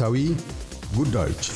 ወቅታዊ ጉዳዮች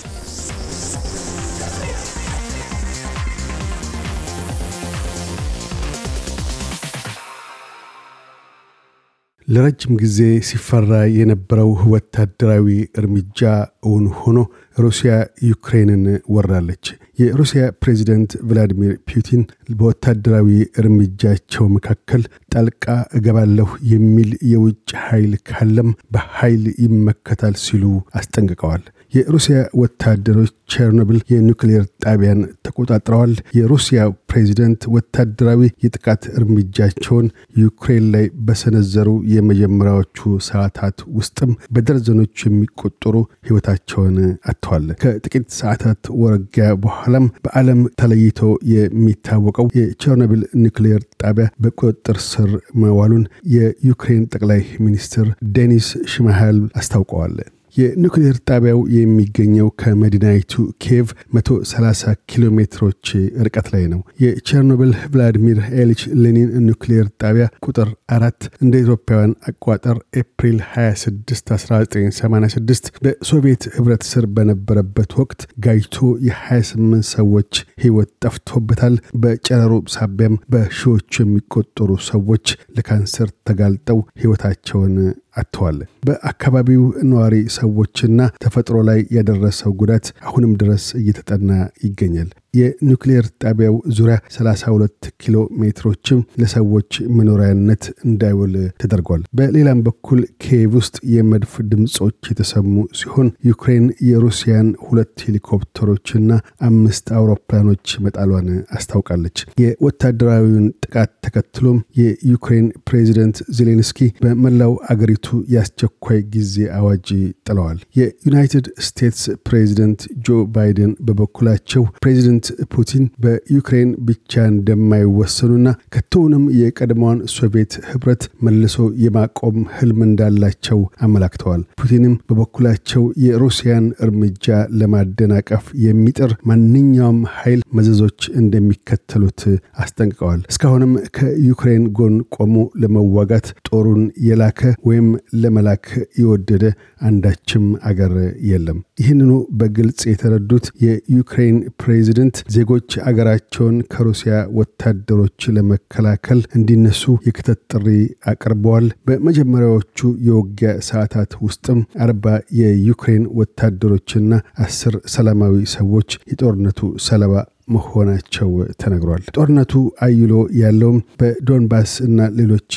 ለረጅም ጊዜ ሲፈራ የነበረው ወታደራዊ እርምጃ እውን ሆኖ ሩሲያ ዩክሬንን ወራለች። የሩሲያ ፕሬዚደንት ቭላዲሚር ፑቲን በወታደራዊ እርምጃቸው መካከል ጣልቃ እገባለሁ የሚል የውጭ ኃይል ካለም በኃይል ይመከታል ሲሉ አስጠንቅቀዋል። የሩሲያ ወታደሮች ቸርኖብል የኒውክሌር ጣቢያን ተቆጣጥረዋል። የሩሲያ ፕሬዚደንት ወታደራዊ የጥቃት እርምጃቸውን ዩክሬን ላይ በሰነዘሩ የመጀመሪያዎቹ ሰዓታት ውስጥም በደርዘኖች የሚቆጠሩ ሕይወታቸውን አጥተዋል። ከጥቂት ሰዓታት ውጊያ በኋላም በዓለም ተለይቶ የሚታወቀው የቸርኖብል ኒውክሌር ጣቢያ በቁጥጥር ስር መዋሉን የዩክሬን ጠቅላይ ሚኒስትር ዴኒስ ሽማሃል አስታውቀዋል። የኒውክሌር ጣቢያው የሚገኘው ከመዲናይቱ ኪየቭ 130 ኪሎ ሜትሮች ርቀት ላይ ነው። የቸርኖብል ቭላዲሚር ኤሊች ሌኒን ኒውክሌር ጣቢያ ቁጥር አራት እንደ ኢትዮጵያውያን አቋጠር ኤፕሪል 26 1986 በሶቪየት ህብረት ስር በነበረበት ወቅት ጋይቶ የ28 ሰዎች ህይወት ጠፍቶበታል። በጨረሩ ሳቢያም በሺዎቹ የሚቆጠሩ ሰዎች ለካንሰር ተጋልጠው ህይወታቸውን አጥተዋል። በአካባቢው ነዋሪ ሰዎችና ተፈጥሮ ላይ ያደረሰው ጉዳት አሁንም ድረስ እየተጠና ይገኛል። የኒውክሌር ጣቢያው ዙሪያ 32 ኪሎ ሜትሮችም ለሰዎች መኖሪያነት እንዳይውል ተደርጓል። በሌላም በኩል ኪየቭ ውስጥ የመድፍ ድምፆች የተሰሙ ሲሆን ዩክሬን የሩሲያን ሁለት ሄሊኮፕተሮችና አምስት አውሮፕላኖች መጣሏን አስታውቃለች። የወታደራዊውን ጥቃት ተከትሎም የዩክሬን ፕሬዚደንት ዜሌንስኪ በመላው አገሪቱ የአስቸኳይ ጊዜ አዋጅ ጥለዋል። የዩናይትድ ስቴትስ ፕሬዚደንት ጆ ባይደን በበኩላቸው ፕሬዚደንት ፑቲን በዩክሬን ብቻ እንደማይወሰኑና ከቶውንም የቀድሞውን ሶቪየት ህብረት መልሶ የማቆም ህልም እንዳላቸው አመላክተዋል። ፑቲንም በበኩላቸው የሩሲያን እርምጃ ለማደናቀፍ የሚጥር ማንኛውም ኃይል መዘዞች እንደሚከተሉት አስጠንቅቀዋል። እስካሁንም ከዩክሬን ጎን ቆሞ ለመዋጋት ጦሩን የላከ ወይም ለመላክ የወደደ አንዳችም አገር የለም። ይህንኑ በግልጽ የተረዱት የዩክሬን ፕሬዚደንት ዜጎች አገራቸውን ከሩሲያ ወታደሮች ለመከላከል እንዲነሱ የክተት ጥሪ አቅርበዋል። በመጀመሪያዎቹ የውጊያ ሰዓታት ውስጥም አርባ የዩክሬን ወታደሮችና አስር ሰላማዊ ሰዎች የጦርነቱ ሰለባ መሆናቸው ተነግሯል። ጦርነቱ አይሎ ያለውም በዶንባስ እና ሌሎች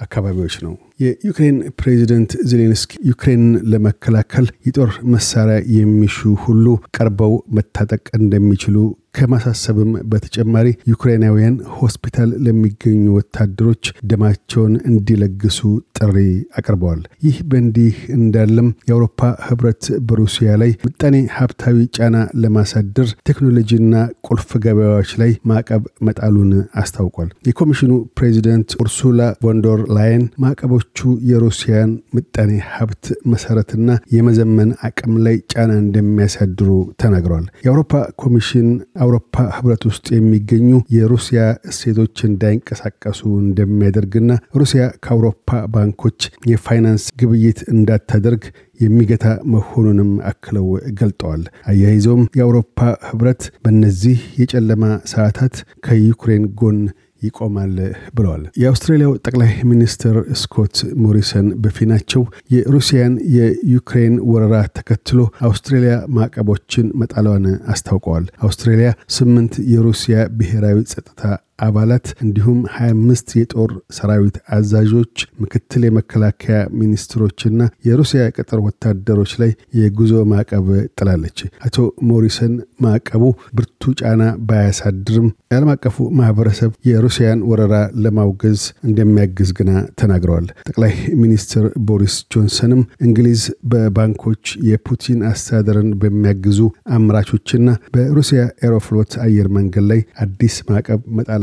አካባቢዎች ነው። የዩክሬን ፕሬዚደንት ዜሌንስኪ ዩክሬንን ለመከላከል የጦር መሳሪያ የሚሹ ሁሉ ቀርበው መታጠቅ እንደሚችሉ ከማሳሰብም በተጨማሪ ዩክሬናውያን ሆስፒታል ለሚገኙ ወታደሮች ደማቸውን እንዲለግሱ ጥሪ አቅርበዋል። ይህ በእንዲህ እንዳለም የአውሮፓ ህብረት በሩሲያ ላይ ምጣኔ ሀብታዊ ጫና ለማሳደር ቴክኖሎጂና ቁልፍ ገበያዎች ላይ ማዕቀብ መጣሉን አስታውቋል። የኮሚሽኑ ፕሬዚደንት ኡርሱላ ቮንዶር ላየን ማዕቀቦቹ የሩሲያን ምጣኔ ሀብት መሰረትና የመዘመን አቅም ላይ ጫና እንደሚያሳድሩ ተናግረዋል። የአውሮፓ ኮሚሽን አውሮፓ ህብረት ውስጥ የሚገኙ የሩሲያ እሴቶች እንዳይንቀሳቀሱ እንደሚያደርግና ሩሲያ ከአውሮፓ ባንኮች የፋይናንስ ግብይት እንዳታደርግ የሚገታ መሆኑንም አክለው ገልጠዋል። አያይዘውም የአውሮፓ ህብረት በእነዚህ የጨለማ ሰዓታት ከዩክሬን ጎን ይቆማል ብለዋል። የአውስትራሊያው ጠቅላይ ሚኒስትር ስኮት ሞሪሰን በፊናቸው የሩሲያን የዩክሬን ወረራ ተከትሎ አውስትራሊያ ማዕቀቦችን መጣሏን አስታውቀዋል። አውስትራሊያ ስምንት የሩሲያ ብሔራዊ ጸጥታ አባላት እንዲሁም 25 የጦር ሰራዊት አዛዦች፣ ምክትል የመከላከያ ሚኒስትሮችና የሩሲያ ቅጥር ወታደሮች ላይ የጉዞ ማዕቀብ ጥላለች። አቶ ሞሪሰን ማዕቀቡ ብርቱ ጫና ባያሳድርም የዓለም አቀፉ ማህበረሰብ የሩሲያን ወረራ ለማውገዝ እንደሚያግዝ ግና ተናግረዋል። ጠቅላይ ሚኒስትር ቦሪስ ጆንሰንም እንግሊዝ በባንኮች የፑቲን አስተዳደርን በሚያግዙ አምራቾችና በሩሲያ ኤሮፍሎት አየር መንገድ ላይ አዲስ ማዕቀብ